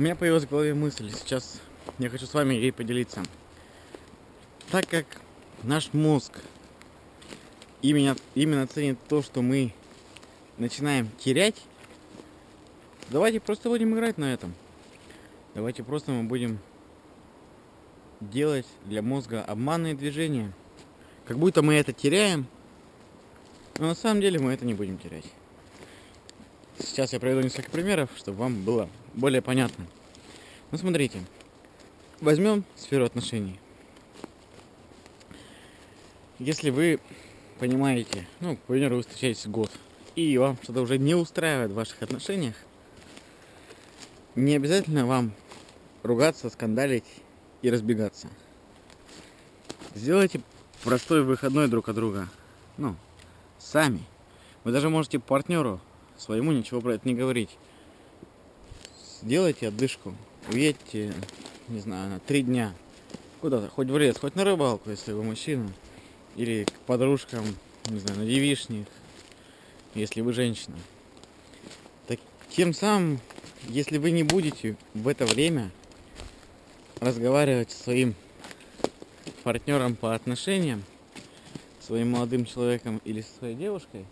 У меня появилась в голове мысль, сейчас я хочу с вами ей поделиться. Так как наш мозг именно, именно ценит то, что мы начинаем терять, давайте просто будем играть на этом. Давайте просто мы будем делать для мозга обманные движения. Как будто мы это теряем, но на самом деле мы это не будем терять. Сейчас я приведу несколько примеров, чтобы вам было более понятно. Ну смотрите, возьмем сферу отношений. Если вы понимаете, ну, к примеру, вы встречаетесь год, и вам что-то уже не устраивает в ваших отношениях, не обязательно вам ругаться, скандалить и разбегаться. Сделайте простой выходной друг от друга. Ну, сами. Вы даже можете партнеру своему ничего про это не говорить. Сделайте отдышку. Уедьте, не знаю, на три дня. Куда-то, хоть в лес, хоть на рыбалку, если вы мужчина. Или к подружкам, не знаю, на девишник, если вы женщина. Так, тем самым, если вы не будете в это время разговаривать со своим партнером по отношениям, своим молодым человеком или со своей девушкой,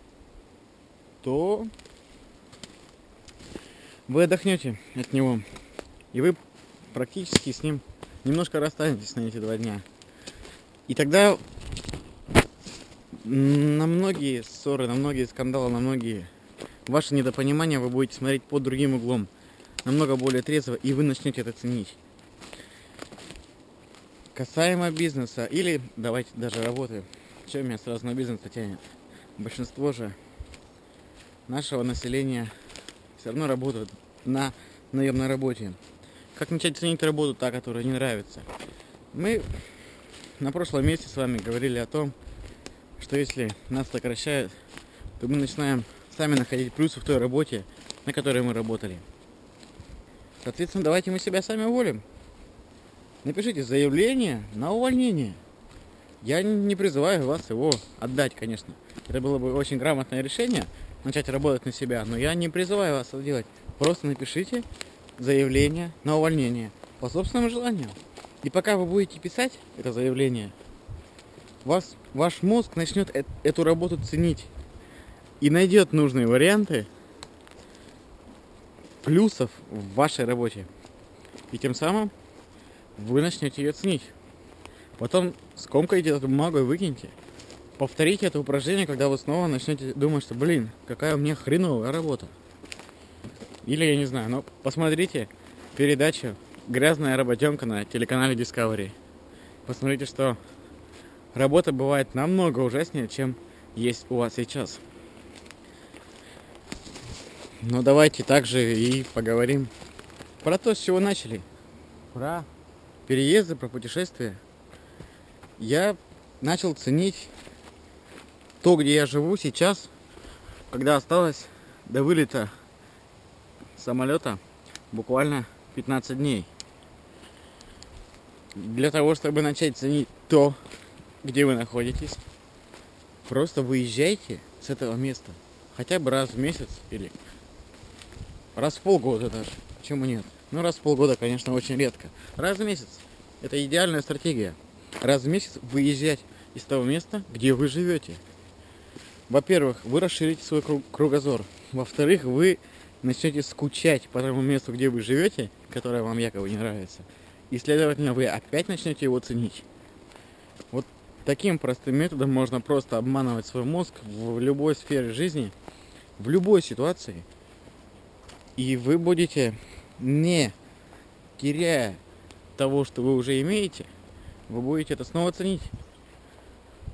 то вы отдохнете от него. И вы практически с ним немножко расстанетесь на эти два дня. И тогда на многие ссоры, на многие скандалы, на многие ваши недопонимания вы будете смотреть под другим углом, намного более трезво, и вы начнете это ценить. Касаемо бизнеса, или давайте даже работы. Чем меня сразу на бизнес тянет? Большинство же нашего населения все равно работают на наемной работе. Как начать ценить работу, та, которая не нравится? Мы на прошлом месяце с вами говорили о том, что если нас сокращают, то мы начинаем сами находить плюсы в той работе, на которой мы работали. Соответственно, давайте мы себя сами уволим. Напишите заявление на увольнение. Я не призываю вас его отдать, конечно. Это было бы очень грамотное решение, начать работать на себя, но я не призываю вас это делать. Просто напишите заявление на увольнение по собственному желанию. И пока вы будете писать это заявление, вас, ваш мозг начнет э эту работу ценить и найдет нужные варианты плюсов в вашей работе. И тем самым вы начнете ее ценить. Потом скомкайте эту бумагу и выкиньте. Повторите это упражнение, когда вы снова начнете думать, что, блин, какая у меня хреновая работа. Или, я не знаю, но посмотрите передачу «Грязная работенка» на телеканале Discovery. Посмотрите, что работа бывает намного ужаснее, чем есть у вас сейчас. Но давайте также и поговорим про то, с чего начали. Про переезды, про путешествия. Я начал ценить то, где я живу сейчас, когда осталось до вылета самолета буквально 15 дней. Для того, чтобы начать ценить то, где вы находитесь, просто выезжайте с этого места. Хотя бы раз в месяц или раз в полгода даже. Почему нет? Ну, раз в полгода, конечно, очень редко. Раз в месяц. Это идеальная стратегия. Раз в месяц выезжать из того места, где вы живете. Во-первых, вы расширите свой кругозор. Во-вторых, вы начнете скучать по тому месту, где вы живете, которое вам якобы не нравится. И, следовательно, вы опять начнете его ценить. Вот таким простым методом можно просто обманывать свой мозг в любой сфере жизни, в любой ситуации. И вы будете, не теряя того, что вы уже имеете, вы будете это снова ценить.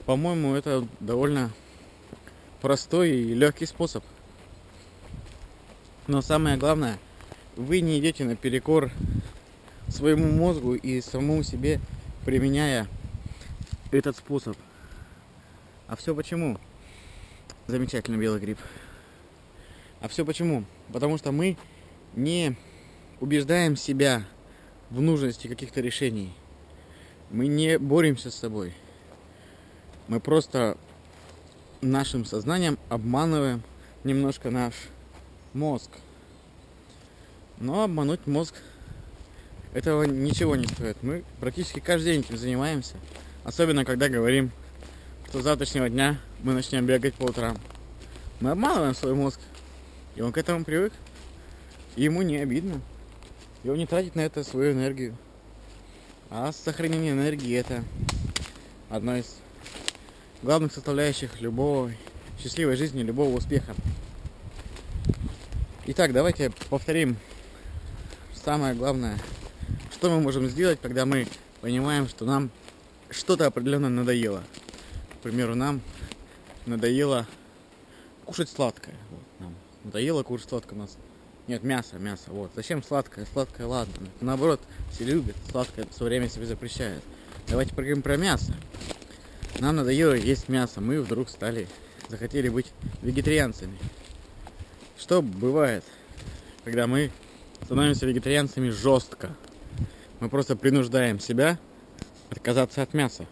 По-моему, это довольно простой и легкий способ. Но самое главное, вы не идете наперекор своему мозгу и самому себе, применяя этот способ. А все почему? Замечательный белый гриб. А все почему? Потому что мы не убеждаем себя в нужности каких-то решений. Мы не боремся с собой. Мы просто нашим сознанием обманываем немножко наш мозг. Но обмануть мозг этого ничего не стоит. Мы практически каждый день этим занимаемся. Особенно, когда говорим, что с завтрашнего дня мы начнем бегать по утрам. Мы обманываем свой мозг. И он к этому привык. И ему не обидно. И он не тратит на это свою энергию. А сохранение энергии это одна из главных составляющих любого счастливой жизни, любого успеха. Итак, давайте повторим самое главное, что мы можем сделать, когда мы понимаем, что нам что-то определенно надоело. К примеру, нам надоело кушать сладкое. Вот, нам надоело кушать сладкое у нас. Нет, мясо, мясо. Вот. Зачем сладкое? Сладкое, ладно. Наоборот, все любят. Сладкое все время себе запрещают. Давайте поговорим про мясо. Нам надоело есть мясо. Мы вдруг стали, захотели быть вегетарианцами. Что бывает, когда мы становимся вегетарианцами жестко? Мы просто принуждаем себя отказаться от мяса.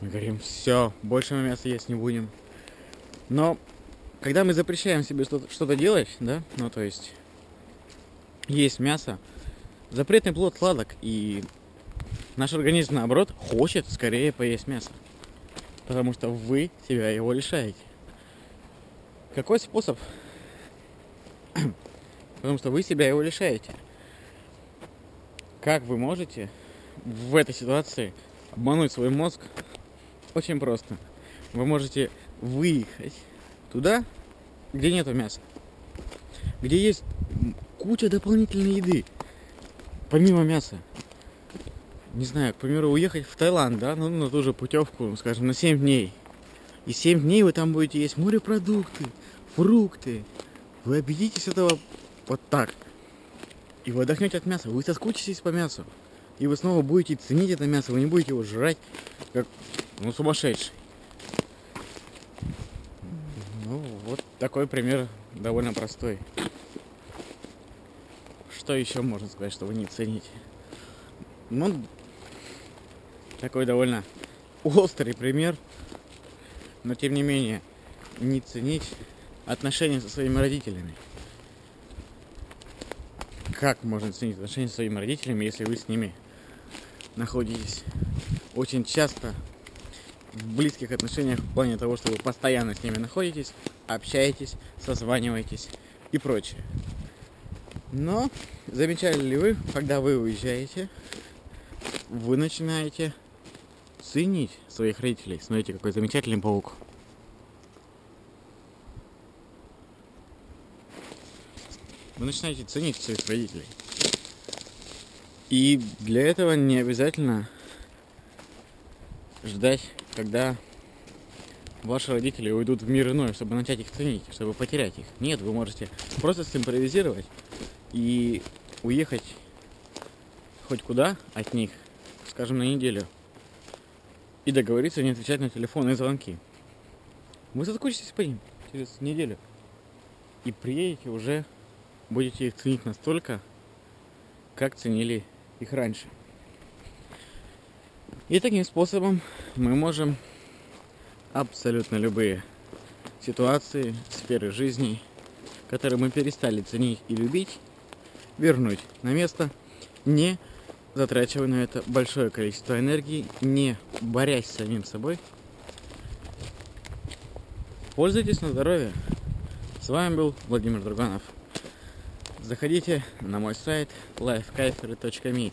Мы говорим, все, больше мы мяса есть не будем. Но когда мы запрещаем себе что-то делать, да, ну то есть есть мясо, запретный плод сладок, и наш организм, наоборот, хочет скорее поесть мясо. Потому что вы себя его лишаете. Какой способ? Потому что вы себя его лишаете. Как вы можете в этой ситуации обмануть свой мозг? Очень просто. Вы можете выехать туда, где нету мяса. Где есть куча дополнительной еды. Помимо мяса. Не знаю, к примеру, уехать в Таиланд, да, ну, на ту же путевку, скажем, на 7 дней. И 7 дней вы там будете есть морепродукты, фрукты. Вы объедитесь этого вот так. И вы отдохнете от мяса. Вы соскучитесь по мясу. И вы снова будете ценить это мясо. Вы не будете его жрать, как ну, сумасшедший. Ну, вот такой пример довольно простой. Что еще можно сказать, что вы не цените? Ну, такой довольно острый пример, но тем не менее не ценить отношения со своими родителями. Как можно ценить отношения со своими родителями, если вы с ними находитесь очень часто в близких отношениях в плане того, что вы постоянно с ними находитесь, общаетесь, созваниваетесь и прочее. Но замечали ли вы, когда вы уезжаете, вы начинаете ценить своих родителей. Смотрите, какой замечательный паук. Вы начинаете ценить своих родителей. И для этого не обязательно ждать когда ваши родители уйдут в мир иной, чтобы начать их ценить, чтобы потерять их. Нет, вы можете просто симпровизировать и уехать хоть куда от них, скажем, на неделю, и договориться не отвечать на телефонные звонки. Вы соскучитесь по ним через неделю. И приедете уже, будете их ценить настолько, как ценили их раньше. И таким способом мы можем абсолютно любые ситуации, сферы жизни, которые мы перестали ценить и любить, вернуть на место, не затрачивая на это большое количество энергии, не борясь с самим собой. Пользуйтесь на здоровье. С вами был Владимир Друганов. Заходите на мой сайт lifekaifery.me